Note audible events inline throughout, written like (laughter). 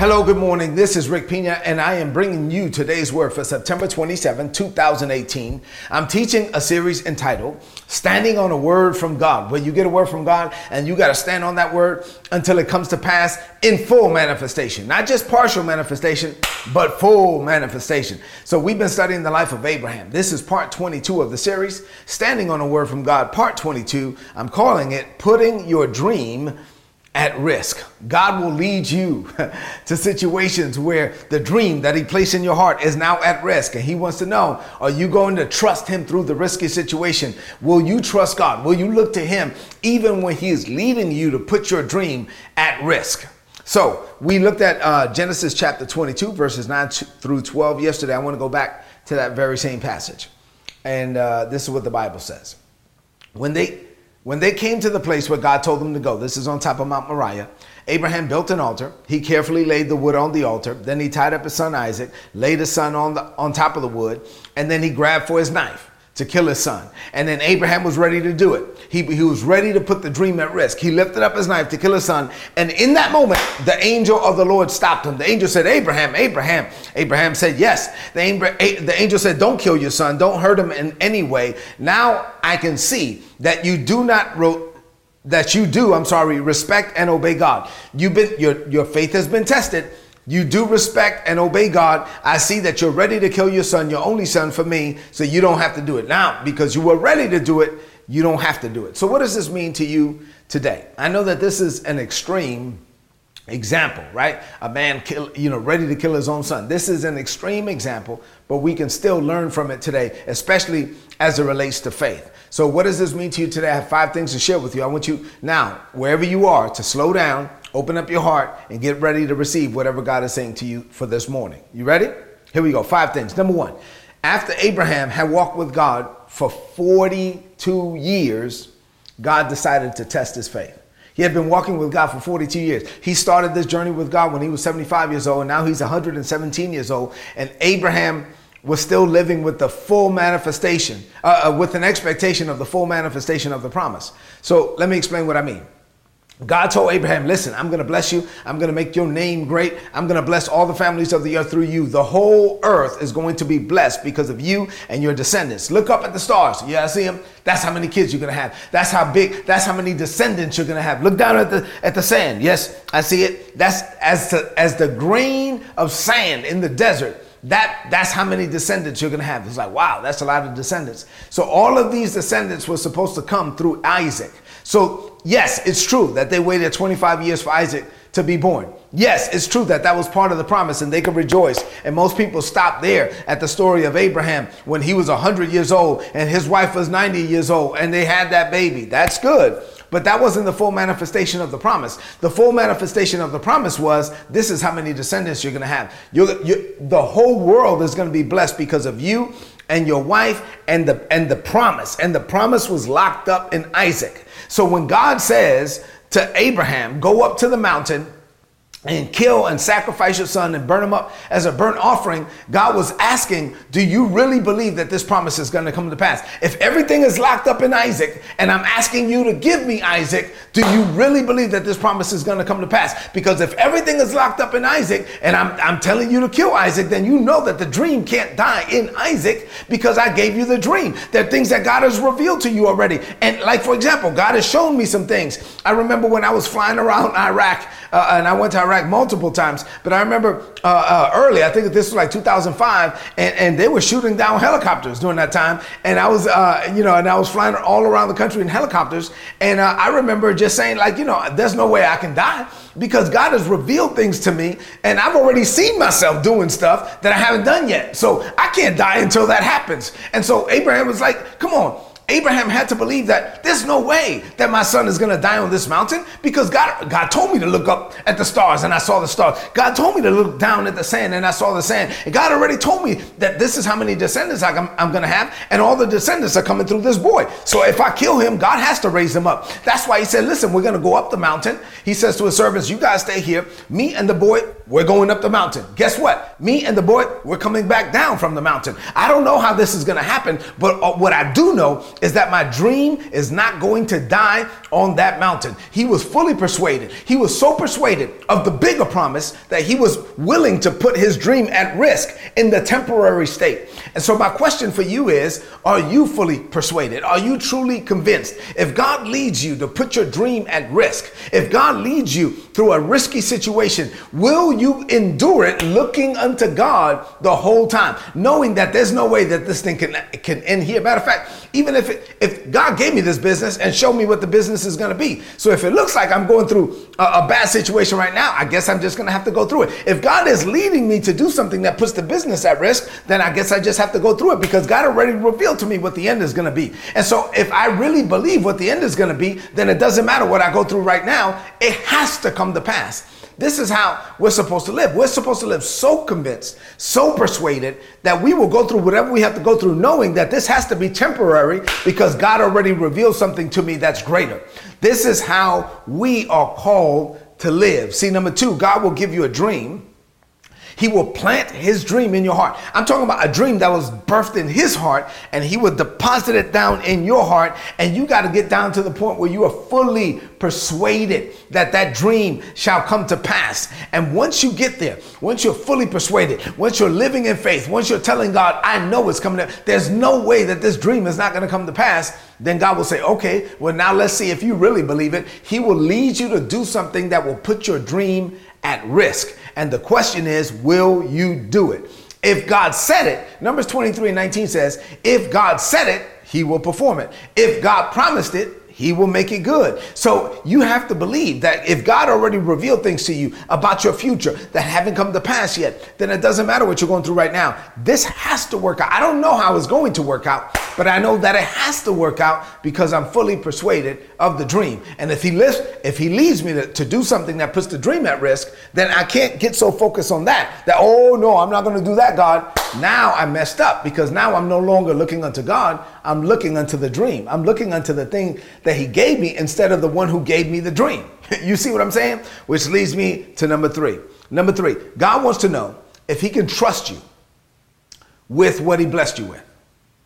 Hello, good morning. This is Rick Pina, and I am bringing you today's word for September 27, 2018. I'm teaching a series entitled Standing on a Word from God, where you get a word from God and you got to stand on that word until it comes to pass in full manifestation. Not just partial manifestation, but full manifestation. So, we've been studying the life of Abraham. This is part 22 of the series, Standing on a Word from God, part 22. I'm calling it Putting Your Dream at risk. God will lead you (laughs) to situations where the dream that He placed in your heart is now at risk. And He wants to know are you going to trust Him through the risky situation? Will you trust God? Will you look to Him even when He is leading you to put your dream at risk? So we looked at uh, Genesis chapter 22, verses 9 through 12 yesterday. I want to go back to that very same passage. And uh, this is what the Bible says. When they when they came to the place where God told them to go, this is on top of Mount Moriah, Abraham built an altar. He carefully laid the wood on the altar. Then he tied up his son Isaac, laid his son on, the, on top of the wood, and then he grabbed for his knife to kill his son. And then Abraham was ready to do it. He, he was ready to put the dream at risk. He lifted up his knife to kill his son. And in that moment, the angel of the Lord stopped him. The angel said, Abraham, Abraham. Abraham said, Yes. The, the angel said, Don't kill your son. Don't hurt him in any way. Now I can see that you do not ro- that you do, I'm sorry, respect and obey God. You've been your your faith has been tested you do respect and obey God. I see that you're ready to kill your son, your only son, for me, so you don't have to do it. Now, because you were ready to do it, you don't have to do it. So, what does this mean to you today? I know that this is an extreme example, right? A man kill, you know, ready to kill his own son. This is an extreme example, but we can still learn from it today, especially as it relates to faith. So, what does this mean to you today? I have five things to share with you. I want you now, wherever you are, to slow down Open up your heart and get ready to receive whatever God is saying to you for this morning. You ready? Here we go. Five things. Number one, after Abraham had walked with God for 42 years, God decided to test his faith. He had been walking with God for 42 years. He started this journey with God when he was 75 years old, and now he's 117 years old. And Abraham was still living with the full manifestation, uh, uh with an expectation of the full manifestation of the promise. So let me explain what I mean. God told Abraham, listen, I'm going to bless you. I'm going to make your name great. I'm going to bless all the families of the earth through you. The whole earth is going to be blessed because of you and your descendants. Look up at the stars. Yeah, I see them. That's how many kids you're going to have. That's how big, that's how many descendants you're going to have. Look down at the, at the sand. Yes, I see it. That's as, to, as the grain of sand in the desert. That, that's how many descendants you're going to have. It's like, wow, that's a lot of descendants. So all of these descendants were supposed to come through Isaac. So, yes, it's true that they waited 25 years for Isaac to be born. Yes, it's true that that was part of the promise and they could rejoice. And most people stop there at the story of Abraham when he was 100 years old and his wife was 90 years old and they had that baby. That's good. But that wasn't the full manifestation of the promise. The full manifestation of the promise was this is how many descendants you're going to have. You're, you're, the whole world is going to be blessed because of you and your wife and the and the promise. And the promise was locked up in Isaac. So when God says to Abraham, go up to the mountain and kill and sacrifice your son and burn him up as a burnt offering, God was asking, Do you really believe that this promise is going to come to pass? If everything is locked up in Isaac and I'm asking you to give me Isaac, do you really believe that this promise is going to come to pass? Because if everything is locked up in Isaac and I'm, I'm telling you to kill Isaac, then you know that the dream can't die in Isaac because I gave you the dream. There are things that God has revealed to you already. And, like, for example, God has shown me some things. I remember when I was flying around Iraq uh, and I went to Iraq multiple times. But I remember uh, uh, early, I think this was like 2005, and, and they were shooting down helicopters during that time. And I was, uh, you know, and I was flying all around the country in helicopters. And uh, I remember just saying, like, you know, there's no way I can die because God has revealed things to me, and I've already seen myself doing stuff that I haven't done yet. So I can't die until that happens. And so Abraham was like, come on Abraham had to believe that there's no way that my son is going to die on this mountain because God, God told me to look up at the stars and I saw the stars. God told me to look down at the sand and I saw the sand. And God already told me that this is how many descendants I'm, I'm going to have and all the descendants are coming through this boy. So if I kill him, God has to raise him up. That's why he said, listen, we're going to go up the mountain. He says to his servants, you guys stay here. Me and the boy, we're going up the mountain. Guess what? Me and the boy, we're coming back down from the mountain. I don't know how this is going to happen, but uh, what I do know is that my dream is not going to die on that mountain. He was fully persuaded. He was so persuaded of the bigger promise that he was willing to put his dream at risk in the temporary state. And so, my question for you is Are you fully persuaded? Are you truly convinced? If God leads you to put your dream at risk, if God leads you through a risky situation, will you endure it looking unto God the whole time, knowing that there's no way that this thing can, can end here? Matter of fact, even if it, if God gave me this business and showed me what the business is going to be, so if it looks like I'm going through a, a bad situation right now, I guess I'm just going to have to go through it. If God is leading me to do something that puts the business at risk, then I guess I just have to go through it because God already revealed to me what the end is going to be. And so if I really believe what the end is going to be, then it doesn't matter what I go through right now. It has to come to pass. This is how we're supposed to live. We're supposed to live so convinced, so persuaded that we will go through whatever we have to go through, knowing that this has to be temporary because God already revealed something to me that's greater. This is how we are called to live. See, number two, God will give you a dream he will plant his dream in your heart. I'm talking about a dream that was birthed in his heart and he will deposit it down in your heart. And you got to get down to the point where you are fully persuaded that that dream shall come to pass. And once you get there, once you're fully persuaded, once you're living in faith, once you're telling God, I know it's coming, to, there's no way that this dream is not going to come to pass, then God will say, okay, well, now let's see if you really believe it. He will lead you to do something that will put your dream at risk. And the question is, will you do it? If God said it, Numbers 23 and 19 says, if God said it, he will perform it. If God promised it, he will make it good. So you have to believe that if God already revealed things to you about your future that haven't come to pass yet, then it doesn't matter what you're going through right now. This has to work out. I don't know how it's going to work out, but I know that it has to work out because I'm fully persuaded of the dream. And if he lifts, if he leads me to, to do something that puts the dream at risk, then I can't get so focused on that. That, oh no, I'm not going to do that, God. Now I messed up because now I'm no longer looking unto God. I'm looking unto the dream. I'm looking unto the thing that he gave me instead of the one who gave me the dream. (laughs) you see what I'm saying? Which leads me to number three. Number three, God wants to know if he can trust you with what he blessed you with.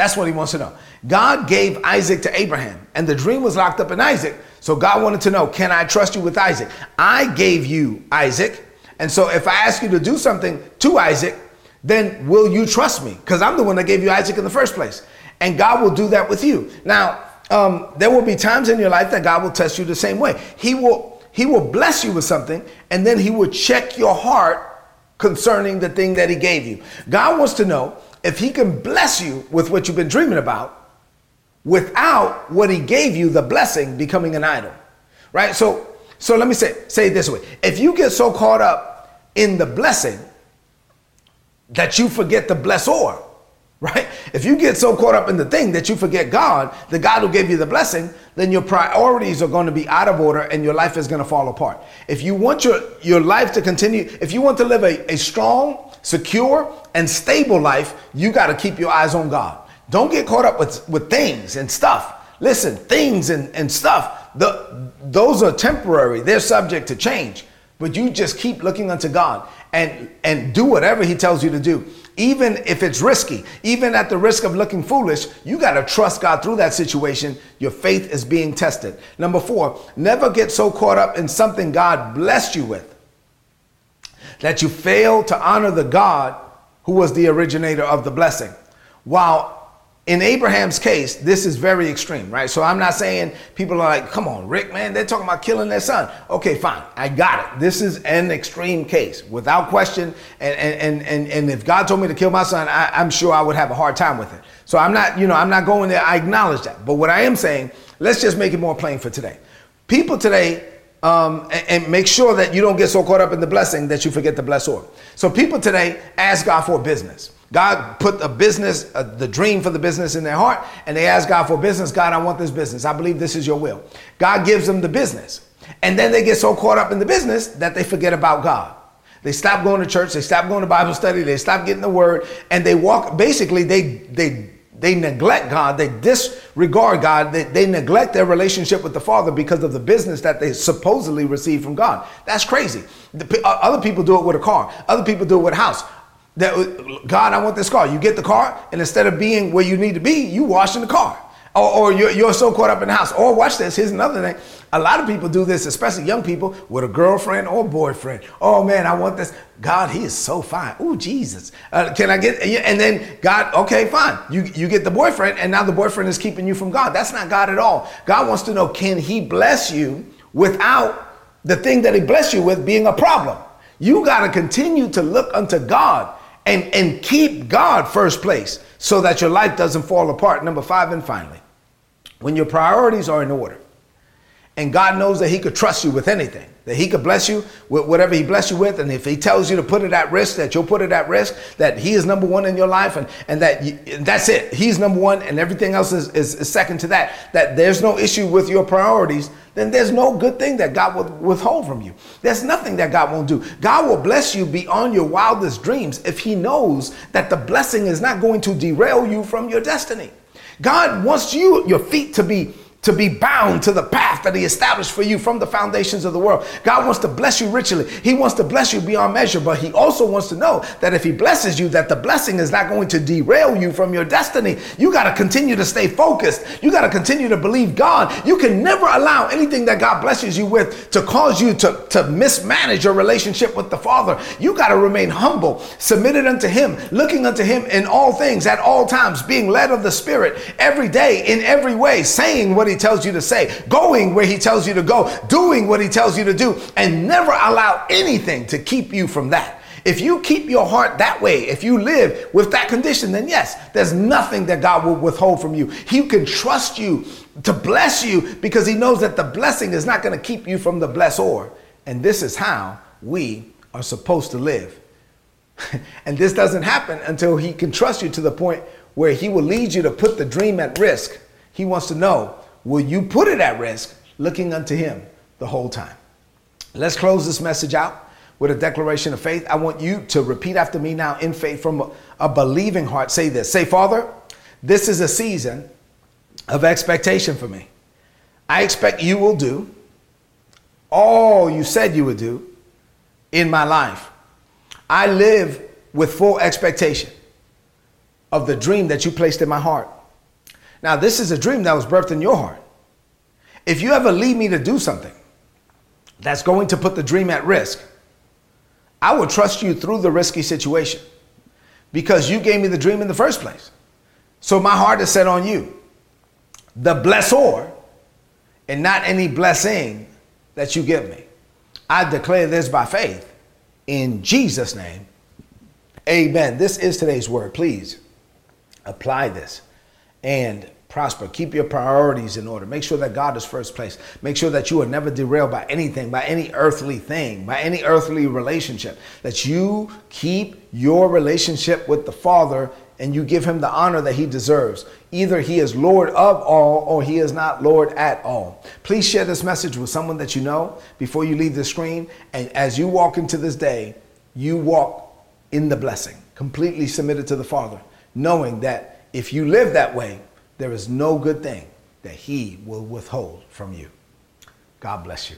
That's what he wants to know. God gave Isaac to Abraham, and the dream was locked up in Isaac. So God wanted to know, can I trust you with Isaac? I gave you Isaac. And so if I ask you to do something to Isaac, then will you trust me? Because I'm the one that gave you Isaac in the first place. And God will do that with you. Now, um, there will be times in your life that God will test you the same way. He will He will bless you with something, and then He will check your heart concerning the thing that He gave you. God wants to know if He can bless you with what you've been dreaming about without what He gave you, the blessing, becoming an idol. Right? So, so let me say say it this way: If you get so caught up in the blessing that you forget the blessor, right? If you get so caught up in the thing that you forget God, the God who gave you the blessing, then your priorities are going to be out of order and your life is going to fall apart. If you want your, your life to continue, if you want to live a, a strong, secure, and stable life, you got to keep your eyes on God. Don't get caught up with, with things and stuff. Listen, things and, and stuff, the, those are temporary. They're subject to change. But you just keep looking unto God and, and do whatever He tells you to do even if it's risky, even at the risk of looking foolish, you got to trust God through that situation. Your faith is being tested. Number four, never get so caught up in something God blessed you with that you fail to honor the God who was the originator of the blessing. While in Abraham's case, this is very extreme, right? So I'm not saying people are like, come on, Rick, man, they're talking about killing their son. Okay, fine. I got it. This is an extreme case without question. And, and, and, and if God told me to kill my son, I, I'm sure I would have a hard time with it. So I'm not, you know, I'm not going there. I acknowledge that. But what I am saying, let's just make it more plain for today. People today, um, and, and, make sure that you don't get so caught up in the blessing that you forget the blessor. So people today ask God for business. God put a business, uh, the dream for the business in their heart, and they ask God for business. God, I want this business. I believe this is your will. God gives them the business. And then they get so caught up in the business that they forget about God. They stop going to church, they stop going to Bible study, they stop getting the word, and they walk, basically, they, they, they neglect God, they disregard God, they, they neglect their relationship with the Father because of the business that they supposedly receive from God. That's crazy. The, uh, other people do it with a car, other people do it with a house. That, uh, God, I want this car. You get the car, and instead of being where you need to be, you wash in the car. Or, or you're, you're, so caught up in the house. Or watch this. Here's another thing. A lot of people do this, especially young people, with a girlfriend or boyfriend. Oh man, I want this. God, he is so fine. Oh Jesus, uh, can I get? And then God, okay, fine. You you get the boyfriend, and now the boyfriend is keeping you from God. That's not God at all. God wants to know, can He bless you without the thing that He blessed you with being a problem? You got to continue to look unto God and and keep God first place so that your life doesn't fall apart. Number five, and finally, when your priorities are in order and God knows that He could trust you with anything, that He could bless you with whatever He bless you with. And if He tells you to put it at risk, that you'll put it at risk, that He is number one in your life, and, and that you, that's it. He's number one, and everything else is, is, is second to that. That there's no issue with your priorities, then there's no good thing that God will withhold from you. There's nothing that God won't do. God will bless you beyond your wildest dreams if He knows that the blessing is not going to derail you from your destiny. God wants you, your feet to be to be bound to the path that he established for you from the foundations of the world. God wants to bless you richly. He wants to bless you beyond measure, but he also wants to know that if he blesses you that the blessing is not going to derail you from your destiny. You got to continue to stay focused. You got to continue to believe God. You can never allow anything that God blesses you with to cause you to, to mismanage your relationship with the Father. You got to remain humble, submitted unto him, looking unto him in all things at all times, being led of the Spirit every day in every way, saying what he tells you to say, going where he tells you to go, doing what he tells you to do, and never allow anything to keep you from that. If you keep your heart that way, if you live with that condition, then yes, there's nothing that God will withhold from you. He can trust you to bless you because he knows that the blessing is not going to keep you from the blessor. And this is how we are supposed to live. (laughs) and this doesn't happen until he can trust you to the point where he will lead you to put the dream at risk. He wants to know will you put it at risk looking unto him the whole time? Let's close this message out with a declaration of faith. I want you to repeat after me now in faith from a, believing heart. Say this Say, Father, this is a season of expectation for me. I expect you will do all you said you would do in my life. I live with full expectation of the dream that you placed in my heart. Now, this is a dream that was birthed in your heart. If you ever lead me to do something that's going to put the dream at risk, I will trust you through the risky situation because you gave me the dream in the first place. So my heart is set on you, the blessor, and not any blessing that you give me. I declare this by faith in Jesus' name. Amen. This is today's word. Please apply this and prosper. Keep your priorities in order. Make sure that God is first place. Make sure that you are never derailed by anything, by any earthly thing, by any earthly relationship. That you keep your relationship with the Father and you give him the honor that he deserves. Either he is Lord of all or he is not Lord at all. Please share this message with someone that you know before you leave the screen. And as you walk into this day, you walk in the blessing, completely submitted to the Father, knowing that if you live that way, there is no good thing that He will withhold from you. God bless you.